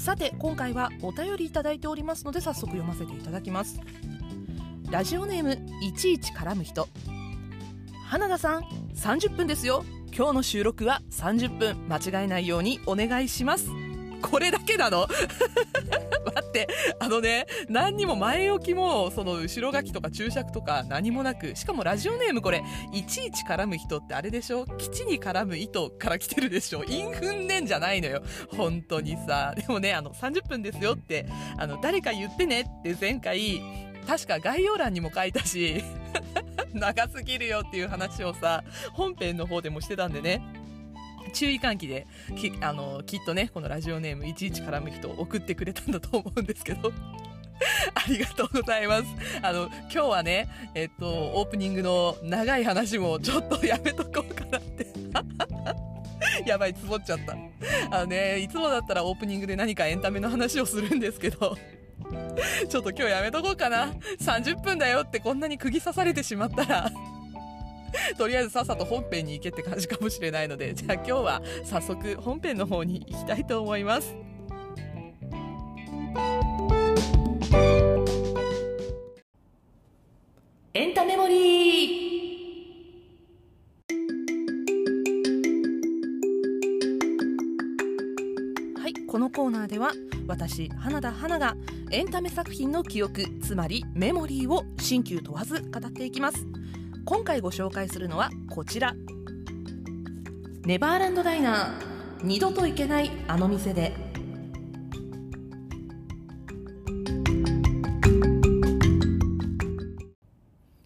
さて今回はお便りいただいておりますので早速読ませていただきます。ラジオネームいちいち絡む人。花田さん30分ですよ。今日の収録は30分間違えないようにお願いします。これだけなの？ってあのね何にも前置きもその後ろ書きとか注釈とか何もなくしかもラジオネームこれいちいち絡む人ってあれでしょ？基地に絡む糸から来てるでしょ？韻踏んでんじゃないのよ。本当にさ。でもねあの30分ですよってあの誰か言ってねって前回確か概要欄にも書いたし 長すぎるよっていう話をさ本編の方でもしてたんでね。注意喚起できあのきっとねこのラジオネームいちいち絡む人を送ってくれたんだと思うんですけど。ありがとうございます。あの今日はねえっとオープニングの長い話もちょっとやめとこうかなって。やばいつぼっちゃった。あのねいつもだったらオープニングで何かエンタメの話をするんですけど。ちょっと今日やめとこうかな。30分だよってこんなに釘刺されてしまったら。とりあえずさっさと本編に行けって感じかもしれないのでじゃあ今日は早速本編の方に行きたいと思います。エンタメモリーはいこのコーナーでは私花田花がエンタメ作品の記憶つまりメモリーを新旧問わず語っていきます今回ご紹介するのはこちら。ネバーランドダイナー二度と行けないあの店で。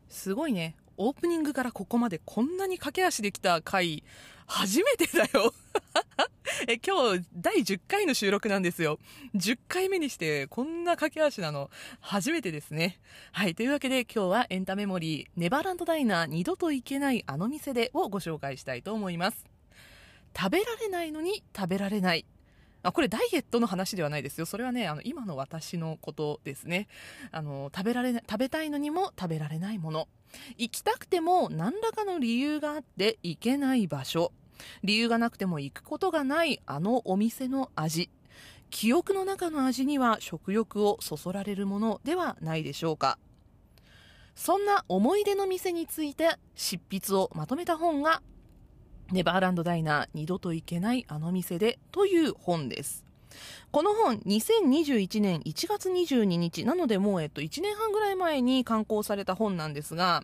すごいね。オープニングからここまでこんなに駆け足できた回。初めてだよ。え今日第10回の収録なんですよ。10回目にしてこんな駆け足なの。初めてですね。はいというわけで今日はエンタメモリーネバーランドダイナー二度と行けないあの店でをご紹介したいと思います。食べられないのに食べられない。あこれダイエットの話ではないですよ。それはねあの今の私のことですね。あの食べられな食べたいのにも食べられないもの。行きたくても何らかの理由があって行けない場所。理由がなくても行くことがないあのお店の味。記憶の中の味には食欲をそそられるものではないでしょうか。そんな思い出の店について執筆をまとめた本がネバーランドダイナー二度と行けないあの店でという本です。この本2021年1月22日なのでもう、えっと、1年半ぐらい前に刊行された本なんですが、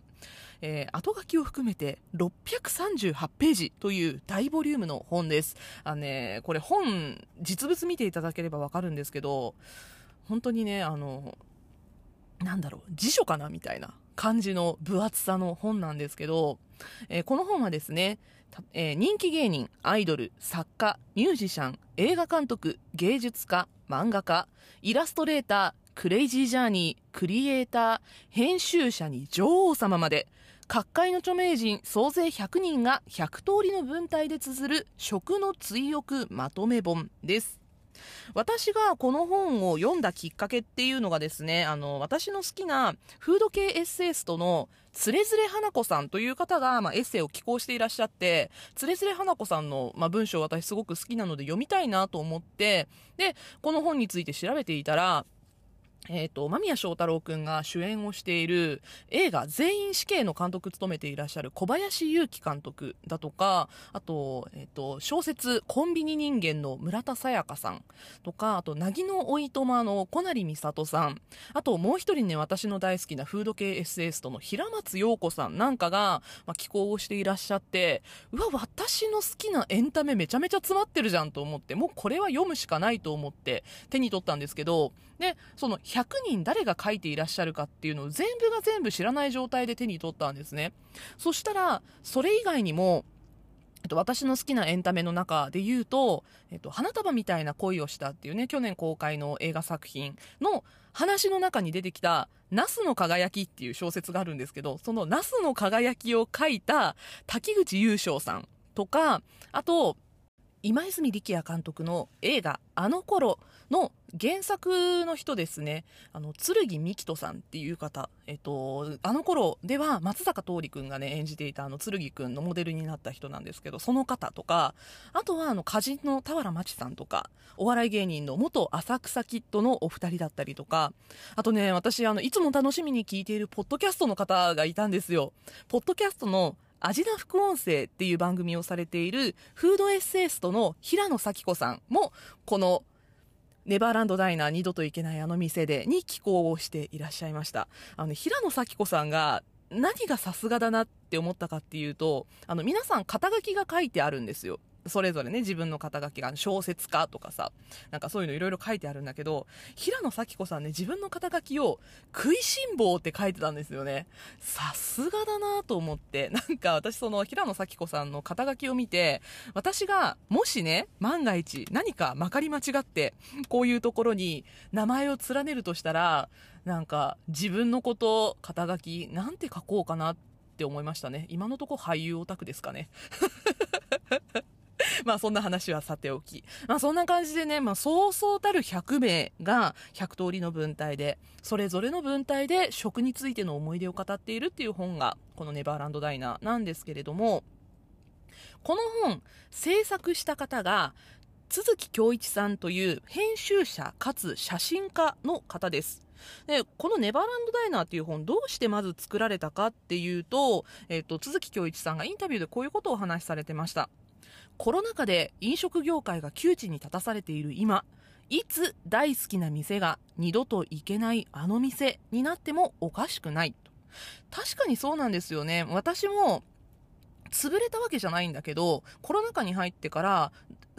えー、後書きを含めて638ページという大ボリュームの本です。あの、ね、これ本実物見ていただければわかるんですけど本当にねあのなんだろう辞書かなみたいな感じの分厚さの本なんですけど、えー、この本はですねえー、人気芸人アイドル作家ミュージシャン映画監督芸術家漫画家イラストレータークレイジージャーニークリエイター編集者に女王様まで各界の著名人総勢100人が100通りの文体で綴る食の追憶まとめ本です。私がこの本を読んだきっかけっていうのがですねあの私の好きなフード系エッセイストのつれづれ花子さんという方が、まあ、エッセイを寄稿していらっしゃってつれづれ花子さんの、まあ、文章私すごく好きなので読みたいなと思ってでこの本について調べていたらえーと、間宮祥太朗君が主演をしている映画全員死刑の監督を務めていらっしゃる小林祐希監督だとかあと,、えーと、小説「コンビニ人間」の村田沙耶香さんとかあと凪のおいとまの小成美里さんあともう一人ね私の大好きなフード系エッセイストの平松陽子さんなんかが、まあ、寄稿をしていらっしゃってうわ私の好きなエンタメめちゃめちゃ詰まってるじゃんと思ってもうこれは読むしかないと思って手に取ったんですけどでその100人誰が書いていらっしゃるかっていうのを全部が全部知らない状態で手に取ったんですね。そしたらそれ以外にもと私の好きなエンタメの中で言うと、えっと、花束みたいな恋をしたっていうね、去年公開の映画作品の話の中に出てきた、ナスの輝きっていう小説があるんですけど、そのナスの輝きを書いた滝口優勝さんとか、あと、今泉力也監督の映画「あの頃の原作の人ですね。あの剣美希人さんっていう方、えっと、あの頃では松坂桃李君がね演じていたあの剣君のモデルになった人なんですけどその方とかあとはあの歌人の俵真知さんとかお笑い芸人の元浅草キッドのお二人だったりとかあとね私あのいつも楽しみに聞いているポッドキャストの方がいたんですよ。ポッドキャストの味な副音声っていう番組をされているフードエッセイストの平野咲子さんもこのネバーランドダイナー二度と行けないあの店でに寄稿をしていらっしゃいました。あの、平野咲子さんが何がさすがだなって思ったかっていうとあの皆さん肩書きが書いてあるんですよ。それぞれね、自分の肩書きが小説家とかさ、なんかそういうのいろいろ書いてあるんだけど、平野咲子さんね、自分の肩書きを食いしん坊って書いてたんですよね。さすがだなと思って、なんか私その平野咲子さんの肩書きを見て、私がもしね、万が一何かまかり間違って、こういうところに名前を連ねるとしたら、なんか自分のこと、肩書き、なんて書こうかなって思いましたね。今のとこ俳優オタクですかね。まあそんな話はさておき。まあそんな感じでね、まあそうそうたる100名が100通りの文体で、それぞれの文体で食についての思い出を語っているっていう本が、このネバーランドダイナーなんですけれども、この本、制作した方が、都築恭一さんという編集者かつ写真家の方です。でこの「ネバーランドダイナー」っていう本どうしてまず作られたかっていうと,、えーと、都築恭一さんがインタビューでこういうことをお話しされてましたコロナ禍で飲食業界が窮地に立たされている今いつ大好きな店が二度と行けないあの店になってもおかしくない確かにそうなんですよね。私も潰れたわけじゃないんだけどコロナ禍に入ってから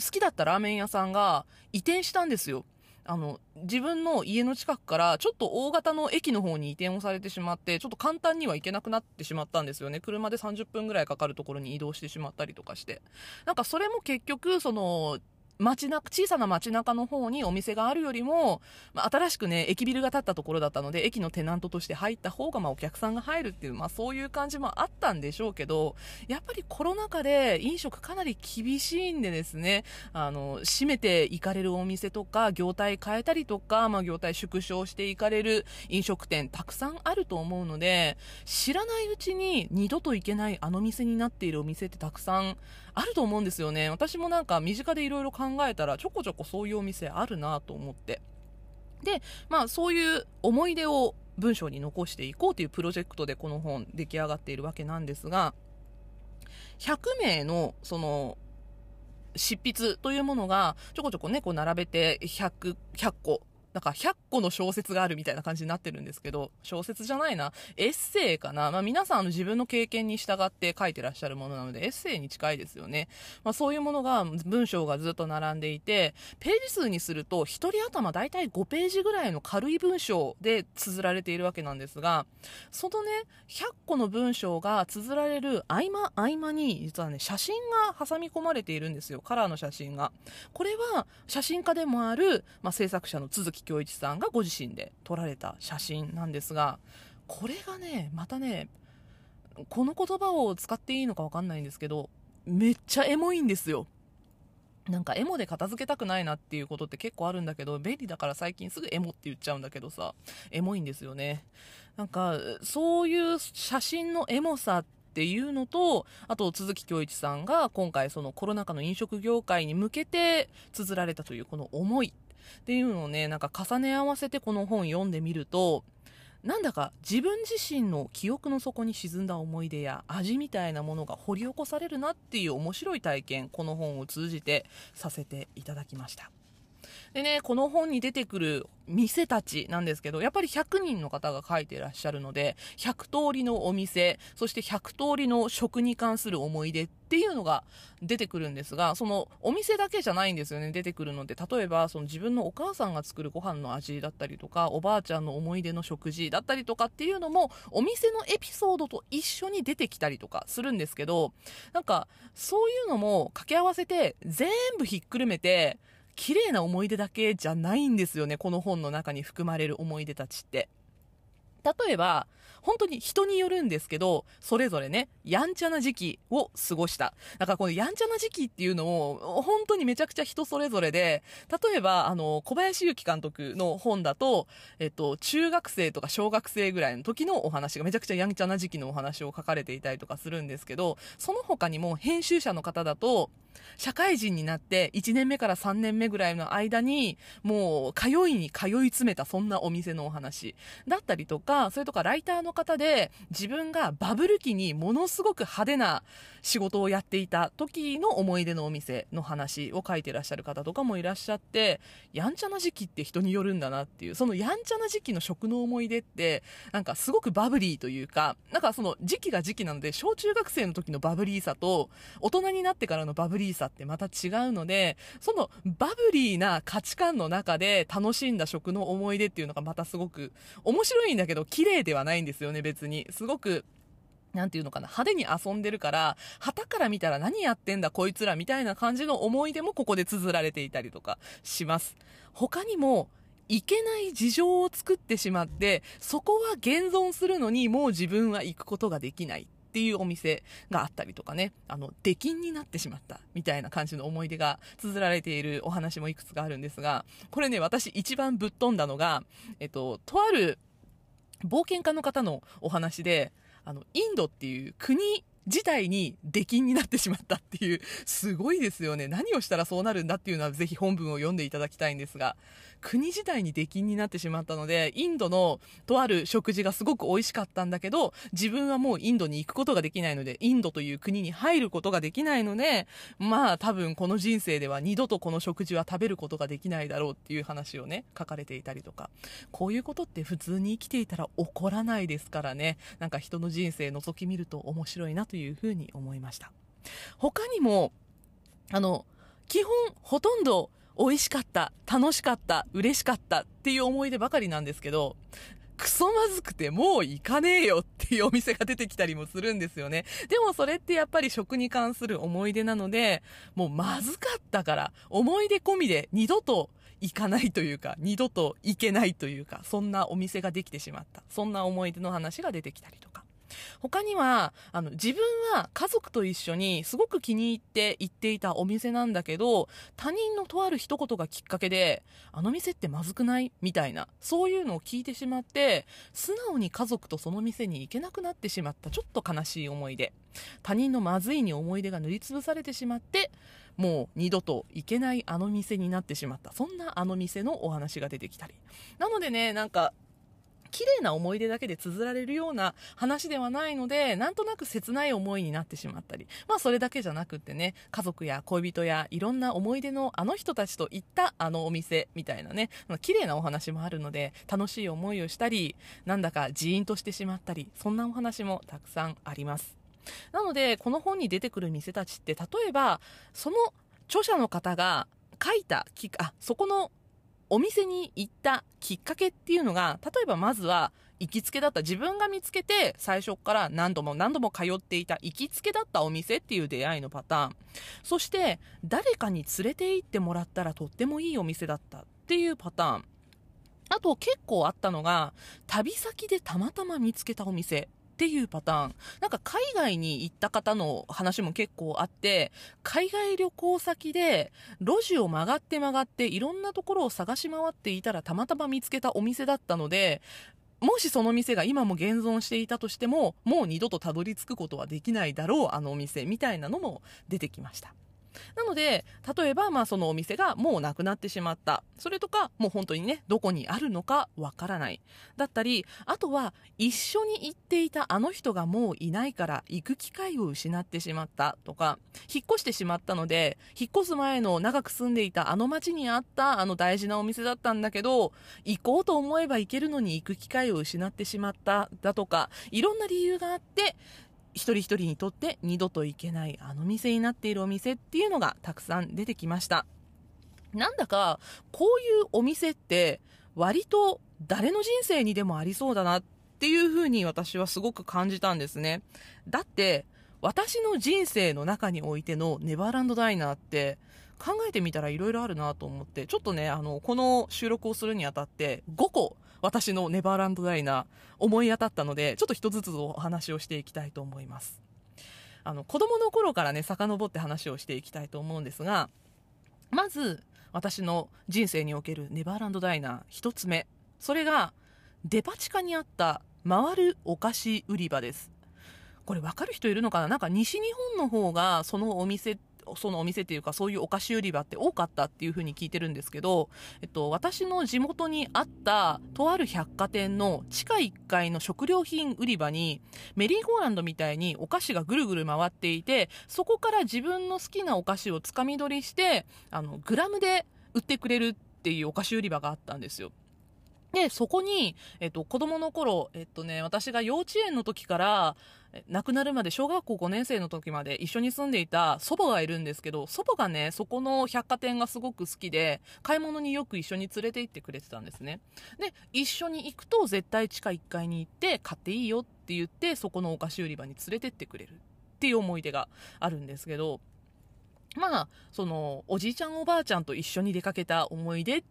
好きだったラーメン屋さんが移転したんですよ。あの自分の家の近くからちょっと大型の駅の方に移転をされてしまってちょっと簡単には行けなくなってしまったんですよね。車で30分ぐらいかかるところに移動してしまったりとかして。なんかそれも結局その街中、小さな街中の方にお店があるよりも、まあ、新しくね、駅ビルが建ったところだったので、駅のテナントとして入った方が、まあ、お客さんが入るっていう、まあ、そういう感じもあったんでしょうけど、やっぱりコロナ禍で飲食かなり厳しいんでですね、あの、閉めていかれるお店とか、業態変えたりとか、まあ、業態縮小していかれる飲食店、たくさんあると思うので、知らないうちに二度と行けないあの店になっているお店ってたくさんあると思うんですよね。私もなんか身近でいろいろ考えたらちょこちょこそういうお店あるなと思って。で、まあそういう思い出を文章に残していこうというプロジェクトでこの本出来上がっているわけなんですが、100名のその執筆というものがちょこちょこね、こう並べて100、100個なんか100個の小説があるみたいな感じになってるんですけど、小説じゃないな、エッセイかな。まあ皆さんあの自分の経験に従って書いてらっしゃるものなので、エッセイに近いですよね。まあそういうものが、文章がずっと並んでいて、ページ数にすると1人頭だいたい5ページぐらいの軽い文章で綴られているわけなんですが、そのね、100個の文章が綴られる合間合間に、実はね、写真が挟み込まれているんですよ。カラーの写真が。これは写真家でもある、まあ、制作者の都築恭一さんがご自身で撮られた写真なんですがこれがねまたねこの言葉を使っていいのか分かんないんですけどめっちゃエモいんですよ。なんかエモで片付けたくないなっていうことって結構あるんだけど便利だから最近すぐエモって言っちゃうんだけどさエモいんですよね。なんかそういう写真のエモさっていうのとあと都築恭一さんが今回そのコロナ禍の飲食業界に向けて綴られたというこの思い。っていうのをねなんか重ね合わせてこの本読んでみるとなんだか自分自身の記憶の底に沈んだ思い出や味みたいなものが掘り起こされるなっていう面白い体験この本を通じてさせていただきました。でね、この本に出てくる店たちなんですけど、やっぱり100人の方が書いてらっしゃるので、100通りのお店、そして100通りの食に関する思い出っていうのが出てくるんですが、そのお店だけじゃないんですよね、出てくるので、例えばその自分のお母さんが作るご飯の味だったりとか、おばあちゃんの思い出の食事だったりとかっていうのも、お店のエピソードと一緒に出てきたりとかするんですけど、なんか、そういうのも掛け合わせて、全部ひっくるめて、綺麗な思い出だけじゃないんですよね、この本の中に含まれる思い出たちって。例えば、本当に人によるんですけど、それぞれね、やんちゃな時期を過ごした。だからこのやんちゃな時期っていうのも、本当にめちゃくちゃ人それぞれで、例えば、あの、小林幸監督の本だと、えっと、中学生とか小学生ぐらいの時のお話がめちゃくちゃやんちゃな時期のお話を書かれていたりとかするんですけど、その他にも編集者の方だと、社会人になって1年目から3年目ぐらいの間に、もう通いに通い詰めたそんなお店のお話。だったりとか、それとかライターの方で自分がバブル期にものすごく派手な仕事をやっていた時の思い出のお店の話を書いてらっしゃる方とかもいらっしゃって、やんちゃな時期って人によるんだなっていう、そのやんちゃな時期の食の思い出って、なんかすごくバブリーというか、なんかその時期が時期なので、小中学生の時のバブリーさと、大人になってからのバブリーさってまた違うので、そのバブリーな価値観の中で楽しんだ食の思い出っていうのがまたすごく面白いんだけど、綺麗ではないんですよね、別に。すごくなんていうのかな、派手に遊んでるから、旗から見たら何やってんだこいつらみたいな感じの思い出もここで綴られていたりとかします。他にも、いけない事情を作ってしまって、そこは現存するのにもう自分は行くことができない。っていうお店があったりとかね、あの、出禁になってしまったみたいな感じの思い出が綴られているお話もいくつかあるんですが、これね、私一番ぶっ飛んだのが、えっと、とある冒険家の方のお話で、あの、インドっていう国自体に出禁になってしまったっていう、すごいですよね。何をしたらそうなるんだっていうのはぜひ本文を読んでいただきたいんですが、国自体に出禁になってしまったので、インドのとある食事がすごく美味しかったんだけど、自分はもうインドに行くことができないので、インドという国に入ることができないので、まあ多分この人生では二度とこの食事は食べることができないだろうっていう話をね、書かれていたりとか、こういうことって普通に生きていたら起こらないですからね、なんか人の人生覗き見ると面白いなというふうに思いました。他にも、あの、基本ほとんど美味しかった、楽しかった、嬉しかったっていう思い出ばかりなんですけど、クソまずくてもう行かねえよっていうお店が出てきたりもするんですよね。でもそれってやっぱり食に関する思い出なので、もうまずかったから、思い出込みで二度と行かないというか、二度と行けないというか、そんなお店ができてしまった。そんな思い出の話が出てきたりとか。他には、あの、自分は家族と一緒にすごく気に入って行っていたお店なんだけど、他人のとある一言がきっかけで、あの店ってまずくない？みたいな、そういうのを聞いてしまって、素直に家族とその店に行けなくなってしまったちょっと悲しい思い出。他人のまずいに思い出が塗りつぶされてしまって、もう二度と行けないあの店になってしまった。そんなあの店のお話が出てきたり。なのでね、なんか、綺麗な思い出だけで綴られるような話ではないので、なんとなく切ない思いになってしまったり、まあそれだけじゃなくってね、家族や恋人やいろんな思い出のあの人たちと行ったあのお店みたいなね、綺麗なお話もあるので、楽しい思いをしたり、なんだかジーンとしてしまったり、そんなお話もたくさんあります。なので、この本に出てくる店たちって、例えば、その著者の方が書いた、あ、そこのお店に行ったきっかけっていうのが、例えばまずは行きつけだった自分が見つけて最初から何度も何度も通っていた行きつけだったお店っていう出会いのパターン。そして誰かに連れて行ってもらったらとってもいいお店だったっていうパターン。あと結構あったのが旅先でたまたま見つけたお店。っていうパターン。なんか海外に行った方の話も結構あって、海外旅行先で路地を曲がって曲がっていろんなところを探し回っていたらたまたま見つけたお店だったので、もしその店が今も現存していたとしても、もう二度とたどり着くことはできないだろう、あのお店みたいなのも出てきました。なので、例えば、まあそのお店がもうなくなってしまった。それとか、もう本当にね、どこにあるのかわからない。だったり、あとは、一緒に行っていたあの人がもういないから行く機会を失ってしまったとか、引っ越してしまったので、引っ越す前の長く住んでいたあの街にあったあの大事なお店だったんだけど、行こうと思えば行けるのに行く機会を失ってしまっただとか、いろんな理由があって、一人一人にとって二度と行けないあの店になっているお店っていうのがたくさん出てきました。なんだか、こういうお店って割と誰の人生にでもありそうだなっていうふうに私はすごく感じたんですね。だって、私の人生の中においてのネバーランドダイナーって考えてみたら色々あるなと思って、ちょっとね、あの、この収録をするにあたって5個私のネバーランドダイナー思い当たったので、ちょっと一つずつお話をしていきたいと思います。あの、子供の頃からね、遡って話をしていきたいと思うんですが、まず、私の人生におけるネバーランドダイナー一つ目。それが、デパ地下にあった回るお菓子売り場です。これ分かる人いるのかな？なんか西日本の方がそのお店そのお店っていうかそういうお菓子売り場って多かったっていう風に聞いてるんですけど、えっと、私の地元にあったとある百貨店の地下1階の食料品売り場にメリーゴーランドみたいにお菓子がぐるぐる回っていてそこから自分の好きなお菓子をつかみ取りしてあのグラムで売ってくれるっていうお菓子売り場があったんですよ。で、そこに、えっと、子供の頃、えっとね、私が幼稚園の時から、亡くなるまで小学校5年生の時まで一緒に住んでいた祖母がいるんですけど、祖母がね、そこの百貨店がすごく好きで、買い物によく一緒に連れて行ってくれてたんですね。で、一緒に行くと絶対地下1階に行って買っていいよって言って、そこのお菓子売り場に連れてってくれるっていう思い出があるんですけど、まあ、その、おじいちゃんおばあちゃんと一緒に出かけた思い出っ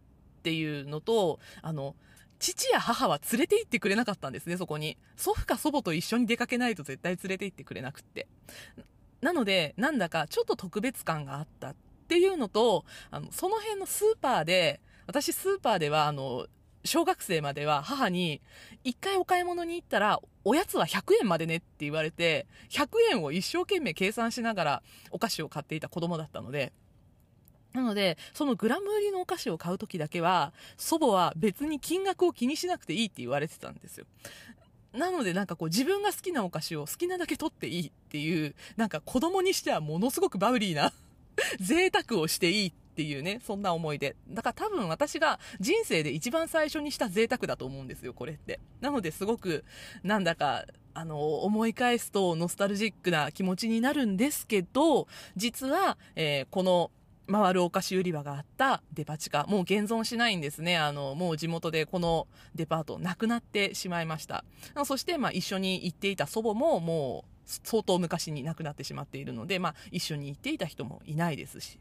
ていうのと、あの、父や母は連れて行ってくれなかったんですね、そこに。祖父か祖母と一緒に出かけないと絶対連れて行ってくれなくって。なので、なんだかちょっと特別感があったっていうのと、あの、その辺のスーパーで、私スーパーでは、あの、小学生までは母に、一回お買い物に行ったら、おやつは100円までねって言われて、100円を一生懸命計算しながらお菓子を買っていた子供だったので、なので、そのグラム売りのお菓子を買う時だけは、祖母は別に金額を気にしなくていいって言われてたんですよ。なのでなんかこう自分が好きなお菓子を好きなだけ取っていいっていう、なんか子供にしてはものすごくバブリーな 贅沢をしていいっていうね、そんな思い出。だから多分私が人生で一番最初にした贅沢だと思うんですよ、これって。なのですごく、なんだか、あの、思い返すとノスタルジックな気持ちになるんですけど、実は、えー、この回るお菓子売り場があったデパ地下、もう現存しないんですね。あの、もう地元でこのデパートなくなってしまいました。そして、まあ一緒に行っていた祖母ももう相当昔に亡くなってしまっているので、まあ一緒に行っていた人もいないですし。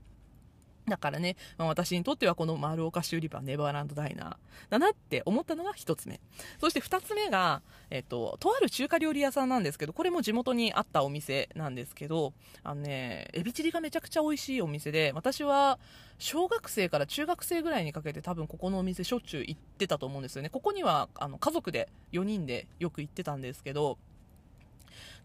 だからね、まあ、私にとってはこの丸岡修理場ネバーランドダイナーだなって思ったのが一つ目。そして二つ目が、えっと、とある中華料理屋さんなんですけど、これも地元にあったお店なんですけど、あのね、エビチリがめちゃくちゃ美味しいお店で、私は小学生から中学生ぐらいにかけて多分ここのお店しょっちゅう行ってたと思うんですよね。ここにはあの家族で4人でよく行ってたんですけど、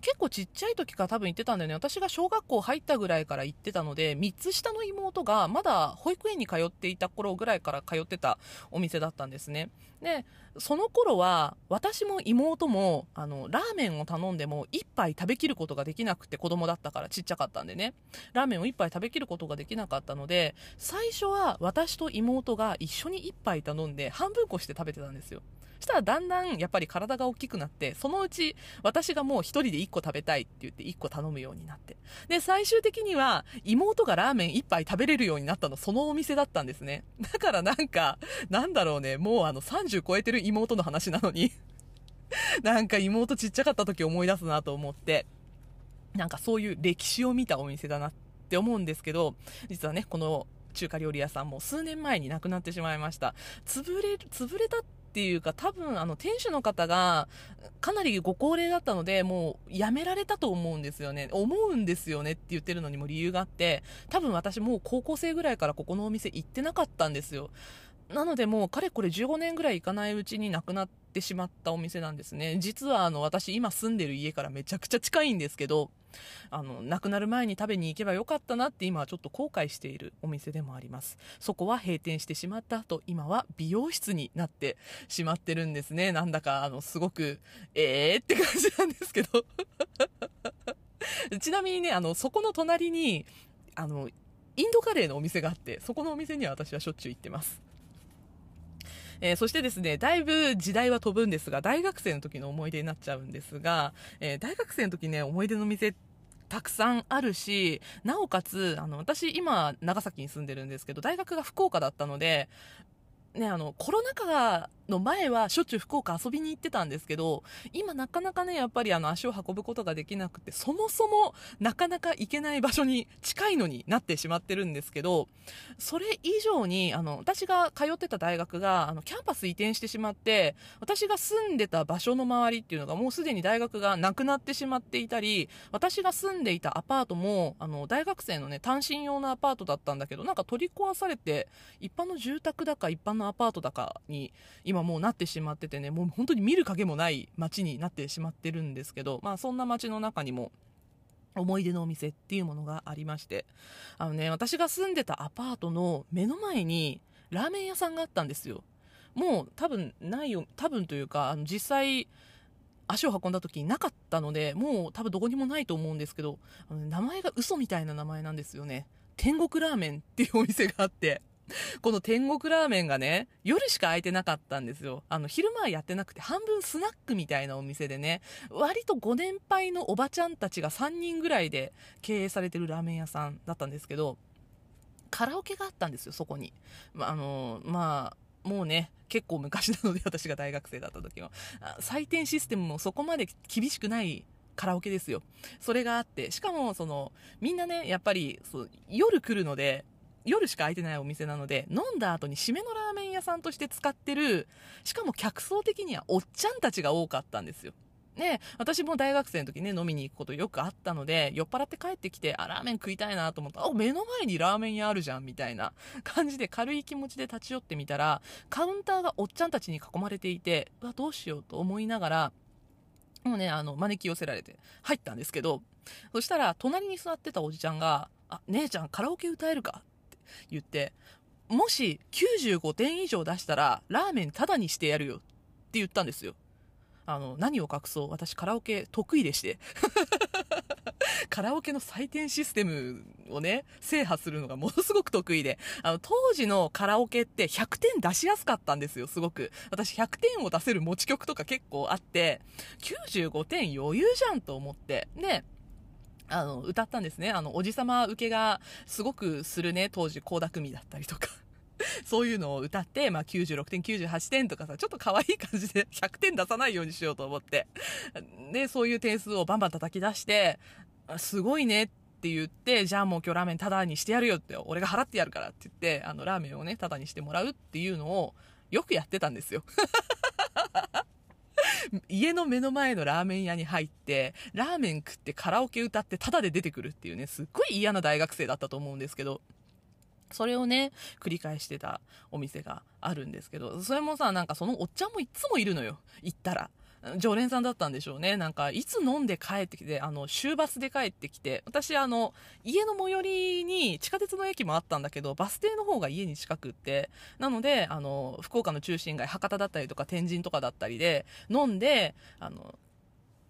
結構ちっちゃい時から多分行ってたんだよね。私が小学校入ったぐらいから行ってたので、3つ下の妹がまだ保育園に通っていた頃ぐらいから通ってたお店だったんですね。で、その頃は私も妹もあのラーメンを頼んでも1杯食べきることができなくて子供だったからちっちゃかったんでね。ラーメンを1杯食べきることができなかったので、最初は私と妹が一緒に1杯頼んで半分こして食べてたんですよ。したらだんだんやっぱり体が大きくなって、そのうち私がもう1人で1個食べたいって言って1個頼むようになって。で、最終的には妹がラーメン1杯食べれるようになったのそのお店だったんですね。だからなんか、なんだろうね、もうあの30超えてる妹の話なのに なんか妹ちっちゃかった時思い出すなと思って、なんかそういう歴史を見たお店だなって思うんですけど、実はね、この中華料理屋さんも数年前に亡くなってしまいました。潰れ、潰れたっていうか多分あの店主の方がかなりご高齢だったのでもうやめられたと思うんですよね。思うんですよねって言ってるのにも理由があって多分私もう高校生ぐらいからここのお店行ってなかったんですよ。なのでもうかれこれ15年ぐらい行かないうちに亡くなってしまったお店なんですね。実はあの、私今住んでる家からめちゃくちゃ近いんですけど、あの、亡くなる前に食べに行けばよかったなって今はちょっと後悔しているお店でもあります。そこは閉店してしまった後、今は美容室になってしまってるんですね。なんだか、あの、すごく、えーって感じなんですけど。ちなみにね、あの、そこの隣に、あの、インドカレーのお店があって、そこのお店には私はしょっちゅう行ってます。えー、そしてですね、だいぶ時代は飛ぶんですが、大学生の時の思い出になっちゃうんですが、えー、大学生の時ね、思い出の店たくさんあるし、なおかつ、あの、私今、長崎に住んでるんですけど、大学が福岡だったので、ね、あの、コロナ禍がの前はしょっちゅう福岡遊びに行ってたんですけど、今なかなかね、やっぱりあの足を運ぶことができなくて、そもそもなかなか行けない場所に近いのになってしまってるんですけど、それ以上に、あの、私が通ってた大学が、あの、キャンパス移転してしまって、私が住んでた場所の周りっていうのがもうすでに大学がなくなってしまっていたり、私が住んでいたアパートも、あの、大学生のね、単身用のアパートだったんだけど、なんか取り壊されて、一般の住宅だか一般のアパートだかに、今もうなってしまっててね、もう本当に見る影もない街になってしまってるんですけど、まあそんな街の中にも、思い出のお店っていうものがありまして、あのね、私が住んでたアパートの目の前にラーメン屋さんがあったんですよ。もう多分ないよ、多分というか、あの実際、足を運んだ時になかったので、もう多分どこにもないと思うんですけど、あの、ね、名前が嘘みたいな名前なんですよね。天国ラーメンっていうお店があって、この天国ラーメンがね、夜しか開いてなかったんですよ。あの、昼間はやってなくて、半分スナックみたいなお店でね、割とご年配のおばちゃんたちが3人ぐらいで経営されてるラーメン屋さんだったんですけど、カラオケがあったんですよ、そこに。まあ、あの、まあ、もうね、結構昔なので、私が大学生だった時は。採点システムもそこまで厳しくないカラオケですよ。それがあって、しかも、その、みんなね、やっぱり、そう、夜来るので、夜しか開いてないお店なので、飲んだ後に締めのラーメン屋さんとして使ってる、しかも客層的にはおっちゃんたちが多かったんですよ。ね、私も大学生の時ね、飲みに行くことよくあったので、酔っ払って帰ってきて、あ、ラーメン食いたいなと思った、あ、目の前にラーメン屋あるじゃん、みたいな 感じで軽い気持ちで立ち寄ってみたら、カウンターがおっちゃんたちに囲まれていて、うわ、どうしようと思いながら、もうね、あの、招き寄せられて入ったんですけど、そしたら、隣に座ってたおじちゃんが、あ、姉ちゃんカラオケ歌えるか言って、もし95点以上出したら、ラーメンタダにしてやるよって言ったんですよ。あの、何を隠そう？私カラオケ得意でして。カラオケの採点システムをね、制覇するのがものすごく得意で、あの、当時のカラオケって100点出しやすかったんですよ、すごく。私100点を出せる持ち曲とか結構あって、95点余裕じゃんと思って。で、あの、歌ったんですね。あの、おじさま受けがすごくするね、当時、高田組だったりとか。そういうのを歌って、まあ、96点、98点とかさ、ちょっと可愛い感じで 100点出さないようにしようと思って。で、そういう点数をバンバン叩き出して、すごいねって言って、じゃあもう今日ラーメンタダにしてやるよって、俺が払ってやるからって言って、あの、ラーメンをね、タダにしてもらうっていうのを、よくやってたんですよ。家の目の前のラーメン屋に入って、ラーメン食ってカラオケ歌ってタダで出てくるっていうね、すっごい嫌な大学生だったと思うんですけど、それをね、繰り返してたお店があるんですけど、それもさ、なんかそのおっちゃんもいつもいるのよ。行ったら。常連さんだったんでしょうね。なんか、いつ飲んで帰ってきて、あの、終バスで帰ってきて、私、あの、家の最寄りに地下鉄の駅もあったんだけど、バス停の方が家に近くって、なので、あの、福岡の中心街、博多だったりとか天神とかだったりで、飲んで、あの、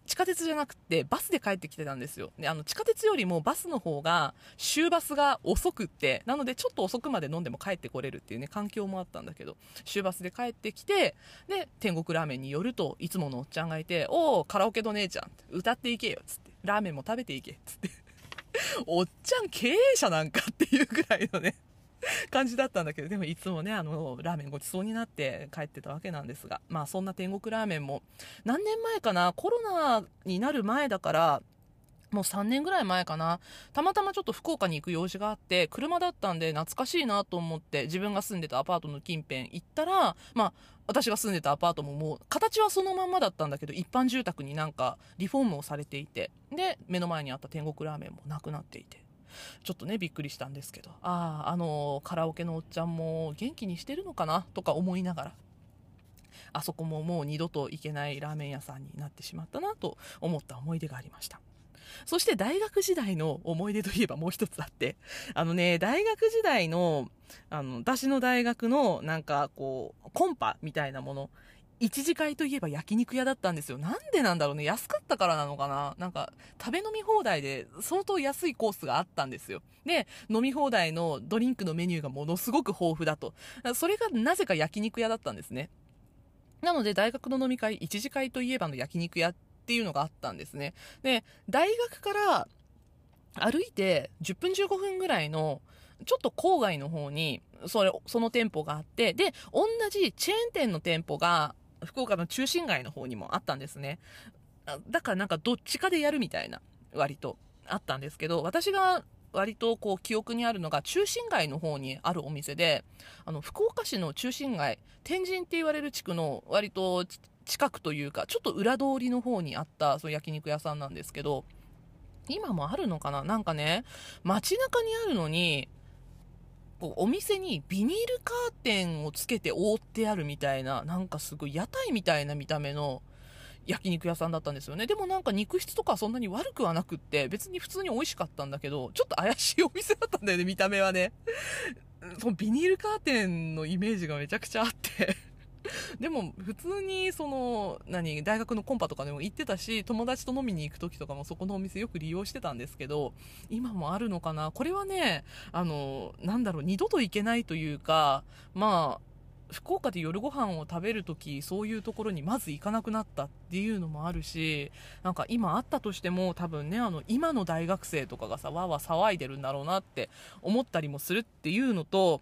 地下鉄じゃなくてバスで帰ってきてたんですよ。で、あの、地下鉄よりもバスの方が、終バスが遅くって、なのでちょっと遅くまで飲んでも帰ってこれるっていうね、環境もあったんだけど、終バスで帰ってきて、で、天国ラーメンに寄ると、いつものおっちゃんがいて、おおカラオケの姉ちゃん、歌っていけよ、つって。ラーメンも食べていけ、っつって。おっちゃん経営者なんかっていうぐらいのね 感じだったんだけど、でもいつもね、あの、ラーメンごちそうになって帰ってたわけなんですが、まあそんな天国ラーメンも、何年前かな、コロナになる前だから、もう3年ぐらい前かな。たまたまちょっと福岡に行く用事があって、車だったんで懐かしいなと思って、自分が住んでたアパートの近辺行ったら、まあ、私が住んでたアパートももう、形はそのまんまだったんだけど、一般住宅になんかリフォームをされていて、で、目の前にあった天国ラーメンもなくなっていて。ちょっとね、びっくりしたんですけど、ああ、あの、カラオケのおっちゃんも元気にしてるのかなとか思いながら。あそこももう二度と行けないラーメン屋さんになってしまったなと思った思い出がありました。そして大学時代の思い出といえばもう一つあって、あのね、大学時代の、あの、私の大学のなんかこう、コンパみたいなもの、一次会といえば焼肉屋だったんですよ。なんでなんだろうね。安かったからなのかななんか、食べ飲み放題で相当安いコースがあったんですよ。で、飲み放題のドリンクのメニューがものすごく豊富だと。それがなぜか焼肉屋だったんですね。なので、大学の飲み会、一次会といえばの焼肉屋っていうのがあったんですね。で、大学から歩いて10分15分ぐらいのちょっと郊外の方にそれその店舗があってで同じチェーン店の店舗が福岡の中心街の方にもあったんですね。だからなんかどっちかでやるみたいな、割とあったんですけど、私が割とこう記憶にあるのが中心街の方にあるお店で、あの、福岡市の中心街、天神って言われる地区の割と近くというか、ちょっと裏通りの方にあったその焼肉屋さんなんですけど、今もあるのかな？なんかね、街中にあるのに、こうお店にビニールカーテンをつけて覆ってあるみたいな、なんかすごい屋台みたいな見た目の焼肉屋さんだったんですよね。でもなんか肉質とかそんなに悪くはなくって、別に普通に美味しかったんだけど、ちょっと怪しいお店だったんだよね、見た目はね。そのビニールカーテンのイメージがめちゃくちゃあって でも普通にその何大学のコンパとかでも行ってたし友達と飲みに行く時とかもそこのお店よく利用してたんですけど今もあるのかな？これはねあのなんだろう二度と行けないというかまあ福岡で夜ご飯を食べるときそういうところにまず行かなくなったっていうのもあるしなんか今あったとしても多分ねあの今の大学生とかがさわわ騒いでるんだろうなって思ったりもするっていうのと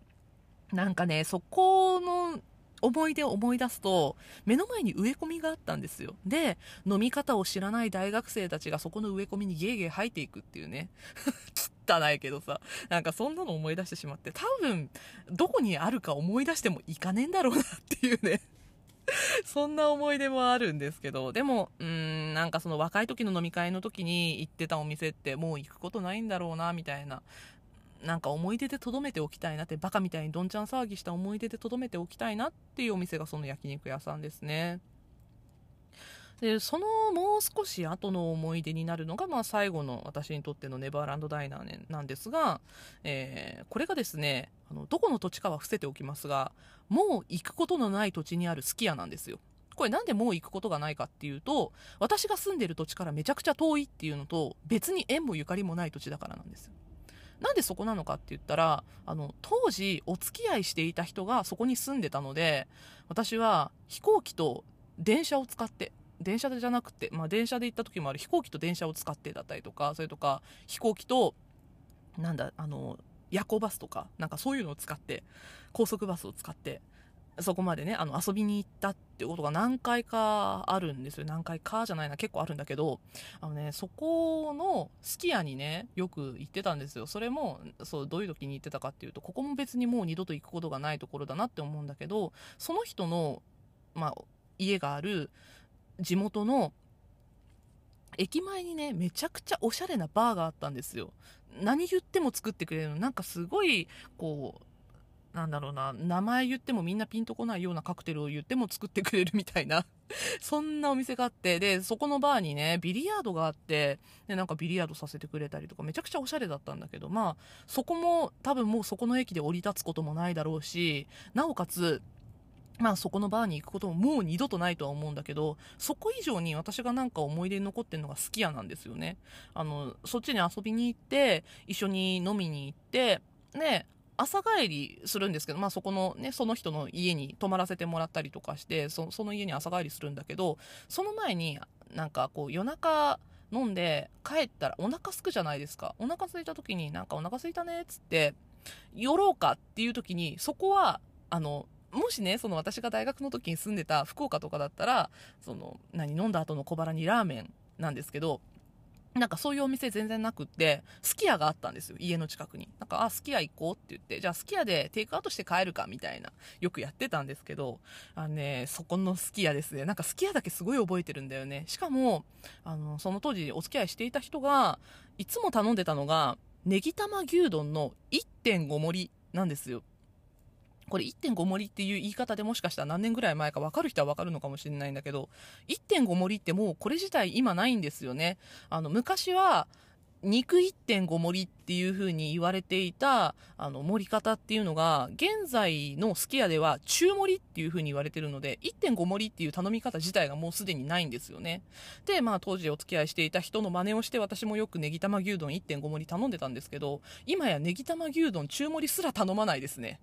なんかねそこの思い出を思い出すと、目の前に植え込みがあったんですよ。で、飲み方を知らない大学生たちがそこの植え込みにゲーゲー吐いていくっていうね。汚いけどさ。なんかそんなの思い出してしまって、多分、どこにあるか思い出してもいかねえんだろうなっていうね。そんな思い出もあるんですけど、でも、うーん、なんかその若い時の飲み会の時に行ってたお店ってもう行くことないんだろうな、みたいな。なんか思い出で留めておきたいなってバカみたいにどんちゃん騒ぎした思い出で留めておきたいなっていうお店がその焼肉屋さんですね。でそのもう少し後の思い出になるのが、まあ、最後の私にとってのネバーランドダイナーなんですが、えー、これがですねあのどこの土地かは伏せておきますがもう行くことのない土地にあるすき家なんですよ。これなんでもう行くことがないかっていうと私が住んでる土地からめちゃくちゃ遠いっていうのと別に縁もゆかりもない土地だからなんですよ。なんでそこなのかって言ったら、あの、当時お付き合いしていた人がそこに住んでたので、私は飛行機と電車を使って、電車じゃなくて、まあ電車で行った時もある飛行機と電車を使ってだったりとか、それとか飛行機と、なんだ、あの、夜行バスとか、なんかそういうのを使って、高速バスを使ってそこまでね、あの、遊びに行ったってことが何回かあるんですよ。何回かじゃないな、結構あるんだけど、あのね、そこのすき家にね、よく行ってたんですよ。それも、そう、どういう時に行ってたかっていうと、ここも別にもう二度と行くことがないところだなって思うんだけど、その人の、まあ、家がある地元の駅前にね、めちゃくちゃおしゃれなバーがあったんですよ。何言っても作ってくれるの。なんかすごい、こう、なんだろうな、名前言ってもみんなピンとこないようなカクテルを言っても作ってくれるみたいな そんなお店があって、で、そこのバーにね、ビリヤードがあって、で、なんかビリヤードさせてくれたりとか、めちゃくちゃおしゃれだったんだけど、まあ、そこも多分もうそこの駅で降り立つこともないだろうし、なおかつ、まあそこのバーに行くことももう二度とないとは思うんだけど、そこ以上に私がなんか思い出に残ってるのが好き家なんですよね。あの、そっちに遊びに行って、一緒に飲みに行って、ね、朝帰りするんですけど、まあ、そこのね、その人の家に泊まらせてもらったりとかして、そその家に朝帰りするんだけど、その前になんかこう夜中飲んで帰ったらお腹すくじゃないですか。お腹空いた時になんかお腹空いたねっつって、寄ろうかっていう時に、そこは、あの、もしね、その私が大学の時に住んでた福岡とかだったら、その、何、飲んだ後の小腹にラーメンなんですけど、なんかそういうお店全然なくって、すき家があったんですよ、家の近くに。なんか、あ、すき家行こうって言って、じゃあすき家でテイクアウトして帰るかみたいな、よくやってたんですけど、あのね、そこのすき家ですね。なんかすき家だけすごい覚えてるんだよね。しかも、あの、その当時お付き合いしていた人が、いつも頼んでたのが、ネギ玉牛丼の1.5盛りなんですよ。これ1.5盛りっていう言い方でもしかしたら何年ぐらい前か分かる人は分かるのかもしれないんだけど1.5盛りってもうこれ自体今ないんですよね。あの昔は肉1.5盛りっていう風に言われていたあの盛り方っていうのが現在のすき家では中盛りっていう風に言われてるので1.5盛りっていう頼み方自体がもうすでにないんですよね。でまあ当時お付き合いしていた人の真似をして私もよくネギ玉牛丼1.5盛り頼んでたんですけど今やネギ玉牛丼中盛りすら頼まないですね。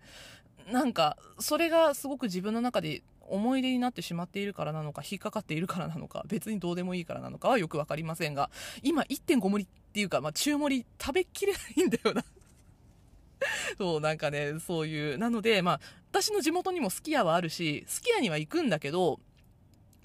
なんかそれがすごく自分の中で思い出になってしまっているからなのか引っかかっているからなのか別にどうでもいいからなのかはよく分かりませんが今1.5盛りっていうか、まあ、中盛り食べきれないんだよな。そうなんかねそういうなのでまあ私の地元にもすき家はあるしすき家には行くんだけど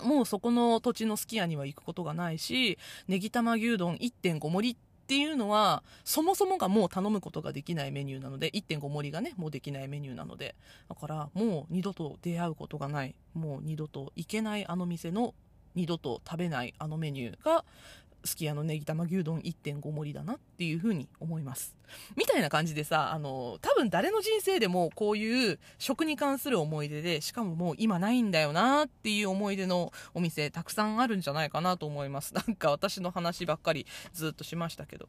もうそこの土地のすき家には行くことがないし、ネギ玉牛丼1.5盛りってっていうのはそもそもがもう頼むことができないメニューなので1.5盛りがねもうできないメニューなので。だからもう二度と出会うことがないもう二度と行けないあの店の二度と食べないあのメニューがすき家のネギ玉牛丼1.5盛りだなっていうふうに思います。みたいな感じでさ、あの、多分誰の人生でもこういう食に関する思い出で、しかももう今ないんだよなっていう思い出のお店たくさんあるんじゃないかなと思います。なんか私の話ばっかりずっとしましたけど。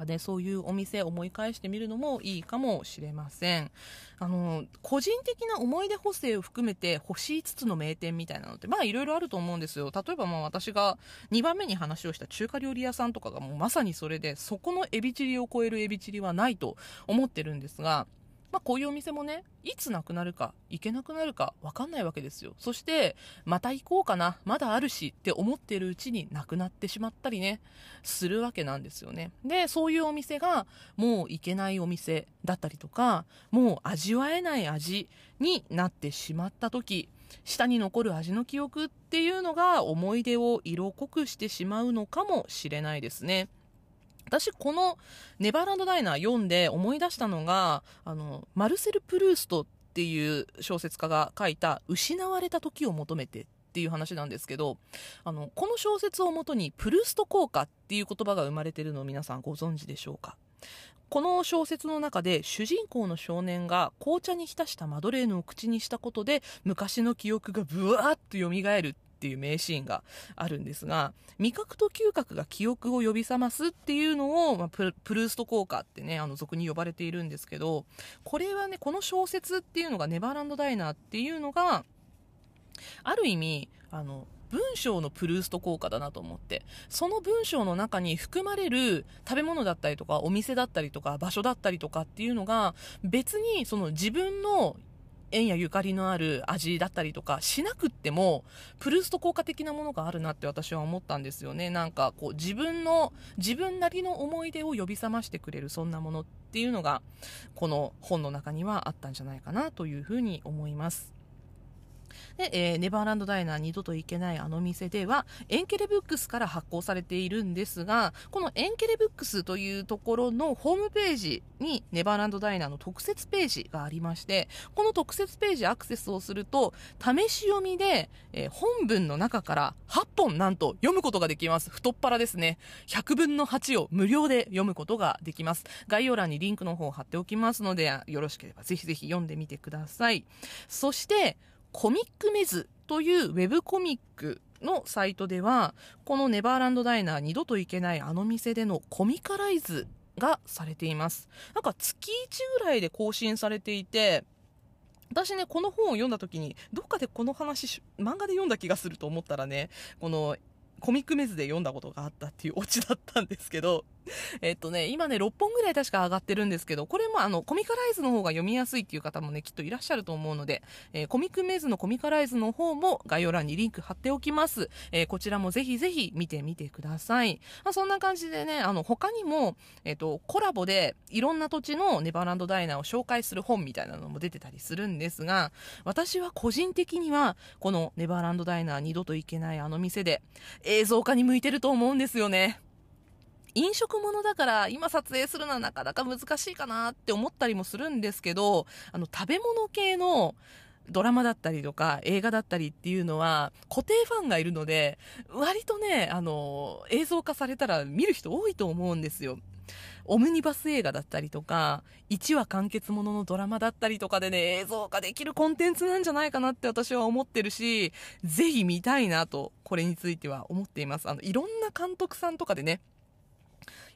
かね、そういうお店思い返してみるのもいいかもしれません。あの、個人的な思い出補正を含めて星5つの名店みたいなのって、まあいろいろあると思うんですよ。例えばまあ私が2番目に話をした中華料理屋さんとかがもうまさにそれで、そこのエビチリを超えるエビチリはないと思ってるんですが、まあ、こういうお店もね、いつなくなるか、行けなくなるか、わかんないわけですよ。そして、また行こうかな、まだあるしって思ってるうちになくなってしまったりね、するわけなんですよね。で、そういうお店が、もう行けないお店だったりとか、もう味わえない味になってしまった時、下に残る味の記憶っていうのが思い出を色濃くしてしまうのかもしれないですね。私このネバーランドダイナー読んで思い出したのがあのマルセル・プルーストっていう小説家が書いた「失われた時を求めて」っていう話なんですけどあのこの小説をもとにプルースト効果っていう言葉が生まれてるのを皆さんご存知でしょうか？この小説の中で主人公の少年が紅茶に浸したマドレーヌを口にしたことで昔の記憶がブワーッと蘇るっていう名シーンがあるんですが味覚と嗅覚が記憶を呼び覚ますっていうのを、まあ、プルースト効果ってねあの俗に呼ばれているんですけどこれはねこの小説っていうのがネバーランドダイナーっていうのがある意味あの文章のプルースト効果だなと思ってその文章の中に含まれる食べ物だったりとかお店だったりとか場所だったりとかっていうのが別にその自分の縁やゆかりのある味だったりとかしなくってもプルースト効果的なものがあるなって私は思ったんですよね。なんかこう自分の自分なりの思い出を呼び覚ましてくれるそんなものっていうのがこの本の中にはあったんじゃないかなというふうに思います。で、えー、ネバーランドダイナー二度と行けないあの店では、エンケレブックスから発行されているんですが、このエンケレブックスというところのホームページにネバーランドダイナーの特設ページがありまして、この特設ページアクセスをすると、試し読みで、えー、本文の中から8本なんと読むことができます。太っ腹ですね。100分の8を無料で読むことができます。概要欄にリンクの方を貼っておきますので、よろしければぜひぜひ読んでみてください。そして、コミックメズというウェブコミックのサイトではこのネバーランドダイナー二度と行けないあの店でのコミカライズがされています。なんか月1ぐらいで更新されていて私ねこの本を読んだ時にどっかでこの話漫画で読んだ気がすると思ったらねこのコミックメズで読んだことがあったっていうオチだったんですけど えっとね、今ね、6本ぐらい確か上がってるんですけど、これもあの、コミカライズの方が読みやすいっていう方もね、きっといらっしゃると思うので、えー、コミックメイズのコミカライズの方も概要欄にリンク貼っておきます。えー、こちらもぜひぜひ見てみてください。まあ、そんな感じでね、あの、他にも、えっ、ー、と、コラボでいろんな土地のネバーランドダイナーを紹介する本みたいなのも出てたりするんですが、私は個人的には、このネバーランドダイナー二度と行けないあの店で、映像化に向いてると思うんですよね。飲食物だから今撮影するのはなかなか難しいかなって思ったりもするんですけどあの食べ物系のドラマだったりとか映画だったりっていうのは固定ファンがいるので割とねあの映像化されたら見る人多いと思うんですよ。オムニバス映画だったりとか1話完結もののドラマだったりとかでね映像化できるコンテンツなんじゃないかなって私は思ってるしぜひ見たいなとこれについては思っています。あのいろんな監督さんとかでね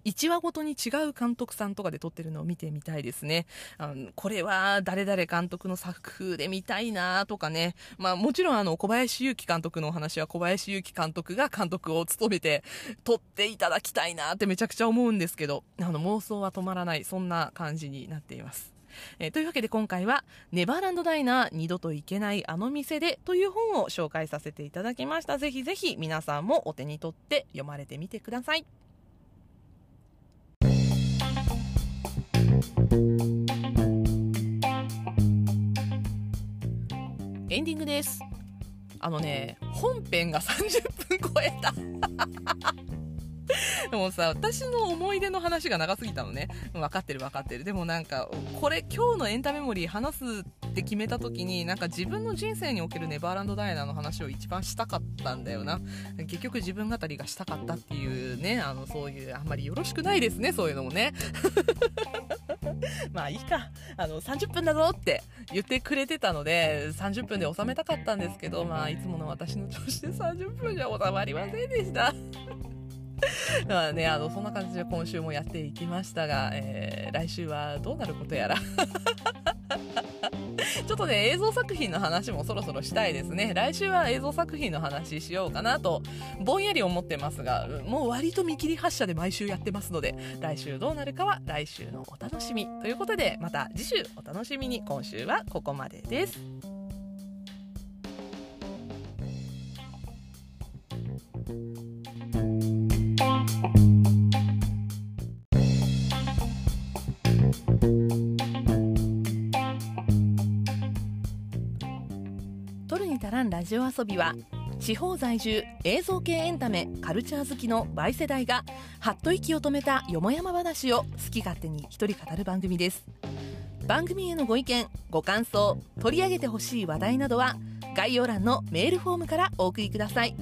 1話ごとに違う監督さんとかで撮ってるのを見てみたいですね。あのこれは誰々監督の作風で見たいなとかね。まあもちろんあの小林祐希監督のお話は小林祐希監督が監督を務めて撮っていただきたいなってめちゃくちゃ思うんですけど、あの妄想は止まらない、そんな感じになっています。えー、というわけで今回は「ネバーランドダイナー二度と行けないあの店で」という本を紹介させていただきましたぜひぜひ皆さんもお手に取って読まれてみてくださいエンディングです。あのね本編が30分超えた。でもさ私の思い出の話が長すぎたのね。分かってる分かってる。でもなんかこれ今日のエンタメモリー話すって決めた時になんか自分の人生におけるネバーランドダイナーの話を一番したかったんだよな。結局自分語りがしたかったっていうねあのそういうあんまりよろしくないですねそういうのもね。まあいいか。あの30分だぞって言ってくれてたので30分で収めたかったんですけどまあいつもの私の調子で30分じゃ収まりませんでした。まあね、あのそんな感じで今週もやっていきましたが、えー、来週はどうなることやら。ちょっとね、映像作品の話もそろそろしたいですね。来週は映像作品の話しようかなと、ぼんやり思ってますが、もう割と見切り発車で毎週やってますので、来週どうなるかは来週のお楽しみ。ということで、また次週お楽しみに。今週はここまでです。ラジオ遊びは地方在住映像系エンタメカルチャー好きの倍世代がはっと息を止めたよもやま話を好き勝手に一人語る番組です。番組へのご意見ご感想取り上げてほしい話題などは概要欄のメールフォームからお送りください。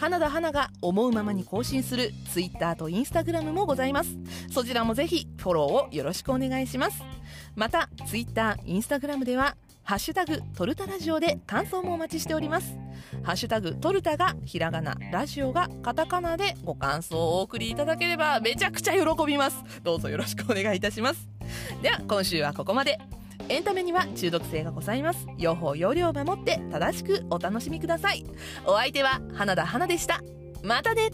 花田花が思うままに更新する Twitter と Instagram もございます。そちらもぜひフォローをよろしくお願いします。また Twitter、Instagram ではハッシュタグトルタラジオで感想もお待ちしております。ハッシュタグトルタがひらがな、ラジオがカタカナでご感想をお送りいただければめちゃくちゃ喜びます。どうぞよろしくお願いいたします。では今週はここまで。エンタメには中毒性がございます。用法用量を守って正しくお楽しみください。お相手は花田花でした。またね